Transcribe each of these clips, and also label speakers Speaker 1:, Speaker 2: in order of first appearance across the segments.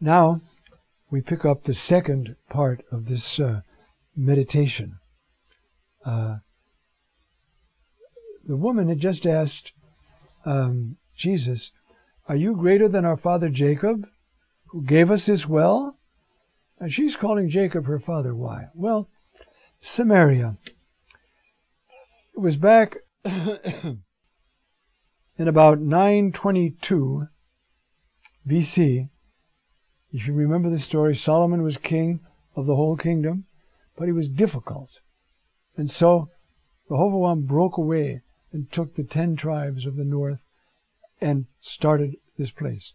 Speaker 1: Now we pick up the second part of this uh, meditation. Uh, the woman had just asked um, Jesus, Are you greater than our father Jacob, who gave us this well? And she's calling Jacob her father. Why? Well, Samaria. It was back in about 922 BC. If you remember the story, Solomon was king of the whole kingdom, but he was difficult. And so Rehoboam broke away and took the ten tribes of the north and started this place.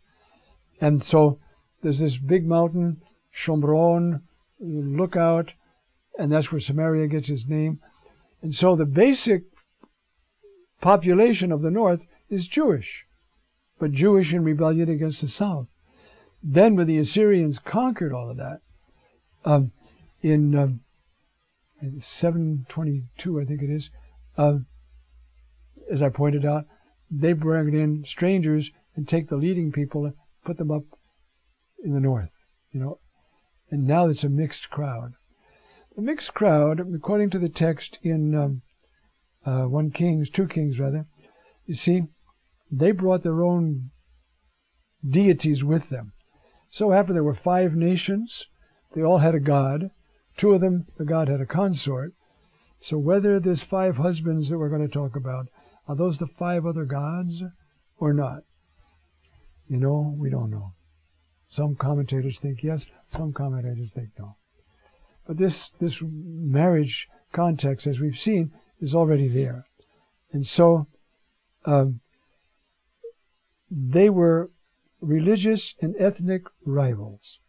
Speaker 1: And so there's this big mountain, Shomron, lookout, and that's where Samaria gets its name. And so the basic population of the north is Jewish, but Jewish in rebellion against the south. Then, when the Assyrians conquered all of that, um, in, um, 722, I think it is, um, as I pointed out, they bring in strangers and take the leading people and put them up in the north, you know. And now it's a mixed crowd. The mixed crowd, according to the text in um, uh, 1 Kings, 2 Kings rather, you see, they brought their own deities with them. So happened there were five nations. They all had a god. Two of them, the god had a consort. So whether there's five husbands that we're going to talk about are those the five other gods or not? You know, we don't know. Some commentators think yes, some commentators think no. But this, this marriage context, as we've seen, is already there. And so um, they were religious and ethnic rivals.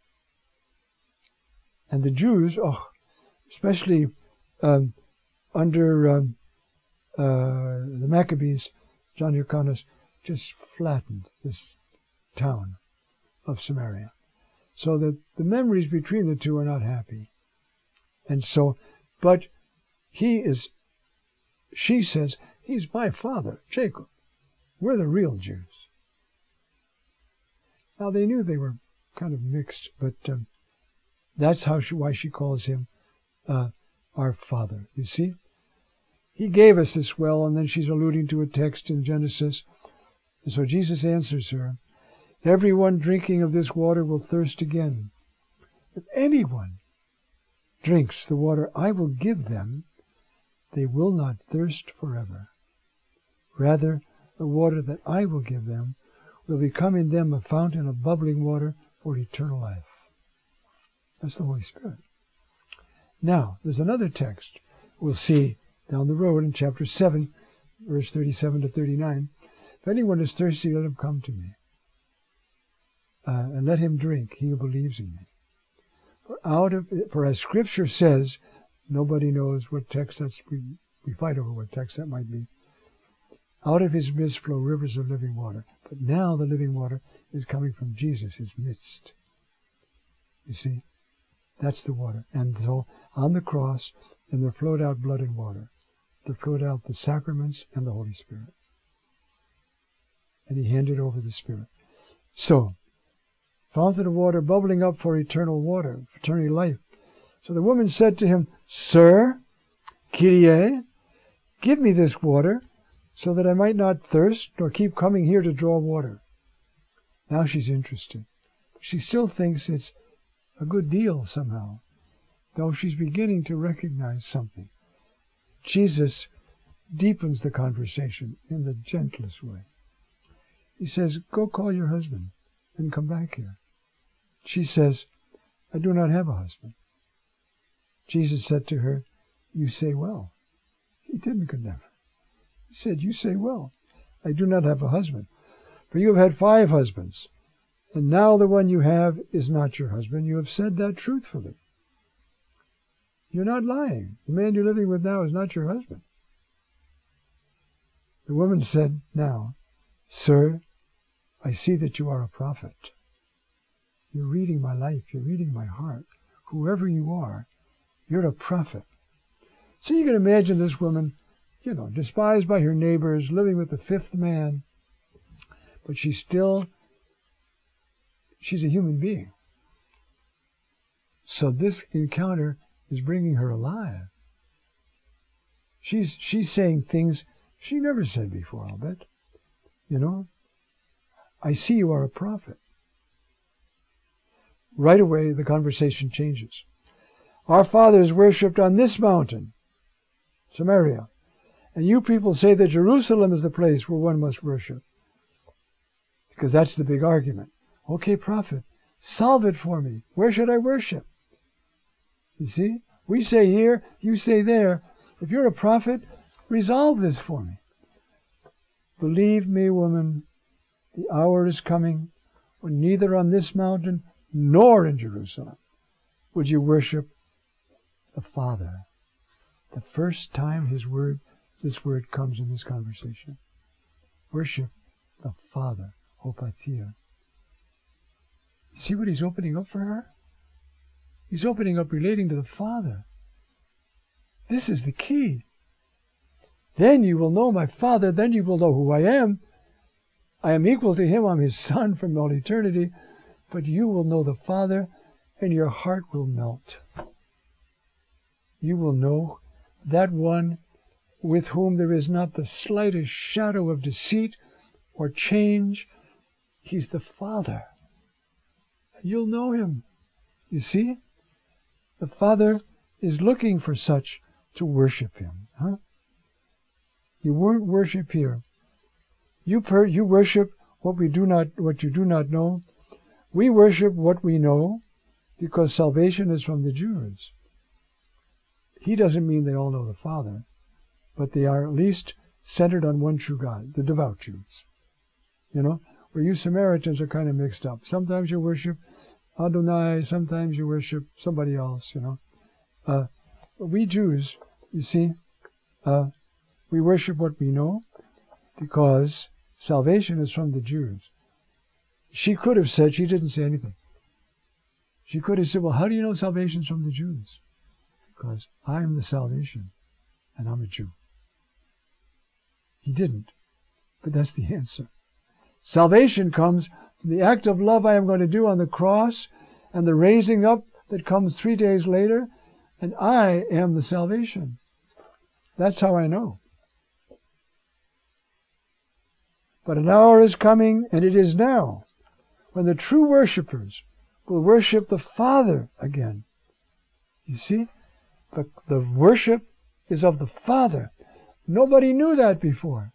Speaker 1: And the Jews, oh, especially um, under um, uh, the Maccabees, John Hyrcanus just flattened this town of Samaria. So that the memories between the two are not happy. And so, but he is, she says, he's my father, Jacob. We're the real Jews. Now they knew they were kind of mixed, but um, that's how she, why she calls him uh, our father. You see? He gave us this well, and then she's alluding to a text in Genesis. And so Jesus answers her, Everyone drinking of this water will thirst again. If anyone drinks the water I will give them, they will not thirst forever. Rather, the water that I will give them will become in them a fountain of bubbling water for eternal life. That's the Holy Spirit. Now, there's another text we'll see down the road in chapter 7, verse 37 to 39. If anyone is thirsty, let him come to me. Uh, and let him drink, he who believes in me. For out of for as Scripture says, nobody knows what text that's we, we fight over what text that might be. Out of his midst flow rivers of living water. But now the living water is coming from Jesus, his midst. You see? That's the water. And so on the cross, and there flowed out blood and water There flowed out the sacraments and the Holy Spirit. And he handed over the Spirit. So, fountain of water bubbling up for eternal water, for life. So the woman said to him, Sir, Kyrie, give me this water, so that I might not thirst, nor keep coming here to draw water. Now she's interested. She still thinks it's a good deal somehow, though she's beginning to recognize something. Jesus deepens the conversation in the gentlest way. He says, Go call your husband and come back here. She says, I do not have a husband. Jesus said to her, You say well. He didn't condemn her. He said, You say well. I do not have a husband. For you have had five husbands, and now the one you have is not your husband. You have said that truthfully. You're not lying. The man you're living with now is not your husband. The woman said, Now, Sir, I see that you are a prophet. You're reading my life. You're reading my heart. Whoever you are, you're a prophet. So you can imagine this woman, you know, despised by her neighbors, living with the fifth man, but she's still, she's a human being. So this encounter is bringing her alive. She's she's saying things she never said before, I'll bet. You know? I see you are a prophet. Right away, the conversation changes. Our fathers worshipped on this mountain, Samaria, and you people say that Jerusalem is the place where one must worship. Because that's the big argument. Okay, prophet, solve it for me. Where should I worship? You see? We say here, you say there. If you're a prophet, resolve this for me. Believe me, woman, the hour is coming when neither on this mountain nor in Jerusalem would you worship the Father. The first time his word, this word comes in this conversation. Worship the Father, Opatia. See what he's opening up for her? He's opening up relating to the Father. This is the key. Then you will know my Father, then you will know who I am. I am equal to him, I'm his son from all eternity, but you will know the Father, and your heart will melt. You will know that one with whom there is not the slightest shadow of deceit or change. He's the Father. You'll know him. You see? The Father is looking for such to worship him. Huh? You won't worship here. You per, you worship what we do not what you do not know. We worship what we know because salvation is from the Jews. He doesn't mean they all know the Father, but they are at least centered on one true God, the devout Jews. You know, where you Samaritans are kind of mixed up. Sometimes you worship Adonai, sometimes you worship somebody else, you know. Uh, we Jews, you see, uh, we worship what we know because salvation is from the Jews. She could have said, she didn't say anything. She could have said, well, how do you know salvation is from the Jews? Because I am the salvation, and I'm a Jew. He didn't, but that's the answer. Salvation comes from the act of love I am going to do on the cross and the raising up that comes three days later, and I am the salvation. That's how I know. But an hour is coming, and it is now, when the true worshippers will worship the Father again. You see? The, the worship is of the Father. Nobody knew that before.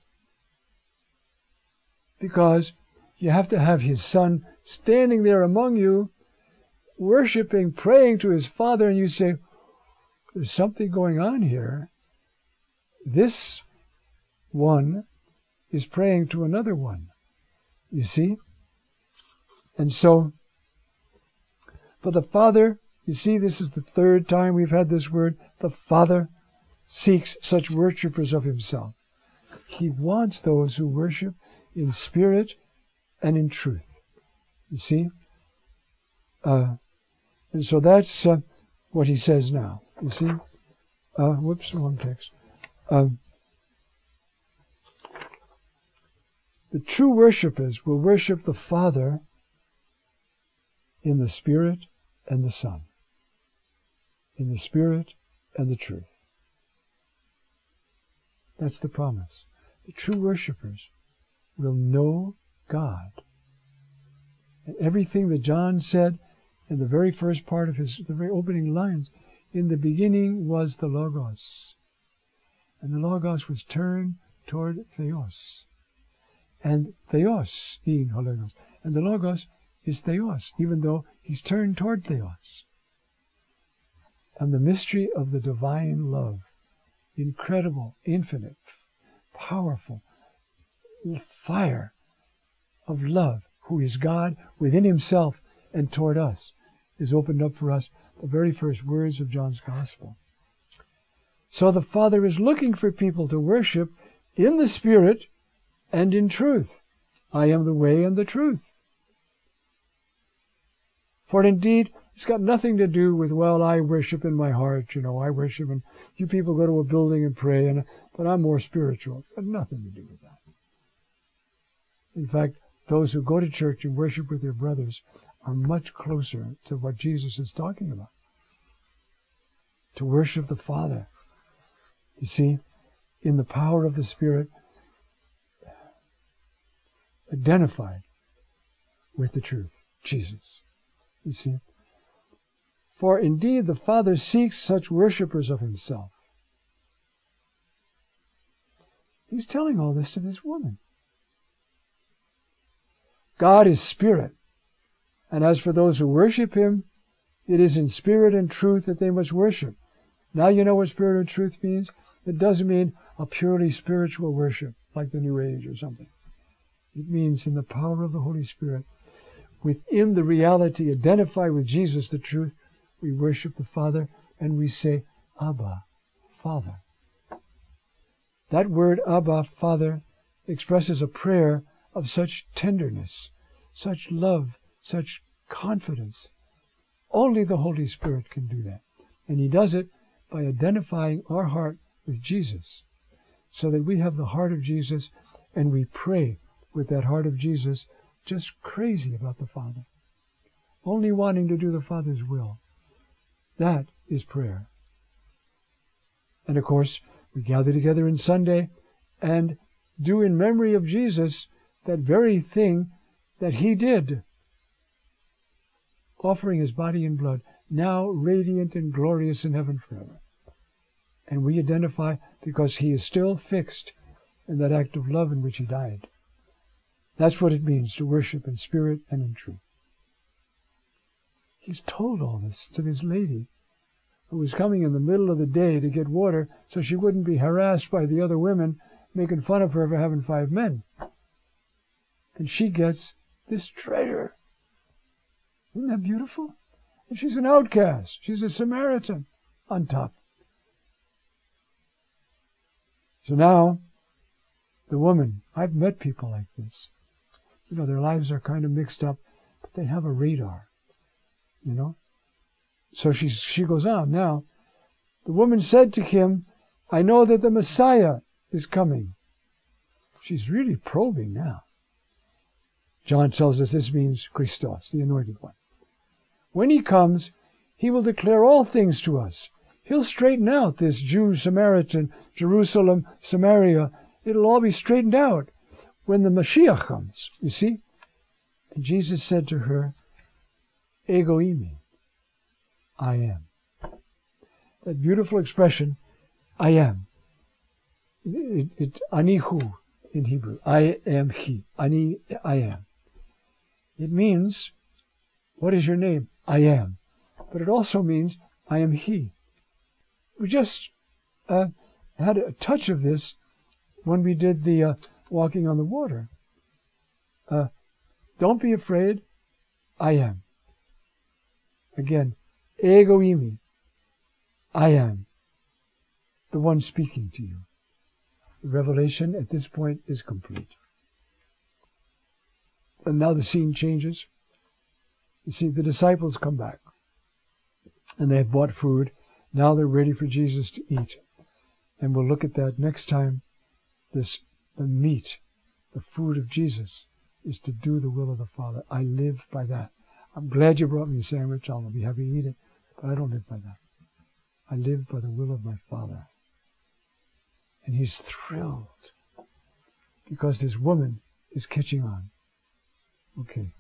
Speaker 1: Because you have to have his son standing there among you, worshiping, praying to his father, and you say, There's something going on here. This one is praying to another one. You see? And so, but the Father, you see, this is the third time we've had this word. The Father seeks such worshippers of himself. He wants those who worship in spirit and in truth. You see? Uh, and so that's uh, what he says now. You see? Uh, whoops, wrong text. Um, the true worshippers will worship the Father in the Spirit and the Son, in the Spirit and the truth. That's the promise. The true worshippers will know God. And everything that John said in the very first part of his, the very opening lines, in the beginning was the Logos. And the Logos was turned toward Theos. And Theos being Logos. And the Logos is Theos, even though he's turned toward Theos. And the mystery of the divine love, incredible, infinite, powerful, fire of love, who is God within himself and toward us, is opened up for us the very first words of John's Gospel. So the Father is looking for people to worship in the Spirit and in truth. I am the way and the truth. For indeed, it's got nothing to do with, well, I worship in my heart, you know, I worship and you people go to a building and pray, and but I'm more spiritual. It's got nothing to do with that. In fact, those who go to church and worship with their brothers are much closer to what Jesus is talking about. to worship the Father. You see, in the power of the Spirit, identified with the truth, Jesus. See? For indeed the Father seeks such worshippers of himself. He's telling all this to this woman. God is spirit. And as for those who worship him, it is in spirit and truth that they must worship. Now you know what spirit and truth means? It doesn't mean a purely spiritual worship, like the New Age or something. It means in the power of the Holy Spirit, within the reality identify with Jesus, the truth, we worship the Father and we say, Abba, Father. That word Abba, Father, expresses a prayer of such tenderness, such love, such confidence. Only the Holy Spirit can do that. And He does it by identifying our heart with Jesus, so that we have the heart of Jesus and we pray with that heart of Jesus, just crazy about the Father, only wanting to do the Father's will. That is prayer. And of course, we gather together in Sunday and do in memory of Jesus that very thing that he did, offering his body and blood, now radiant and glorious in heaven forever. And we identify because he is still fixed in that act of love in which he died. That's what it means to worship in spirit and in truth. He's told all this to this lady who was coming in the middle of the day to get water so she wouldn't be harassed by the other women making fun of her for having five men. And she gets this treasure. Isn't that beautiful? And she's an outcast. She's a Samaritan on top. So now, the woman, I've met people like this. You know, their lives are kind of mixed up, but they have a radar. You know? So she, she goes on. Now, the woman said to him, I know that the Messiah is coming. She's really probing now. John tells us this means Christos, the anointed one. When he comes, he will declare all things to us. He'll straighten out this Jew, Samaritan, Jerusalem, Samaria. It'll all be straightened out when the Mashiach comes, you see. And Jesus said to her, Ego eimi. I am. That beautiful expression, I am. It, it, anihu in Hebrew. I am he. Ani, I am. It means, what is your name? I am. But it also means, I am he. We just uh, had a touch of this when we did the uh, walking on the water. Uh, don't be afraid. I am. Again, Ego eimi. I am the one speaking to you. The revelation at this point is complete. And now the scene changes. You see, the disciples come back. And they have bought food. Now they're ready for Jesus to eat. And we'll look at that next time. This the meat, the food of Jesus, is to do the will of the Father. I live by that. I'm glad you brought me a sandwich. I'll be happy to eat it. But I don't live by that. I live by the will of my Father. And he's thrilled because this woman is catching on. Okay.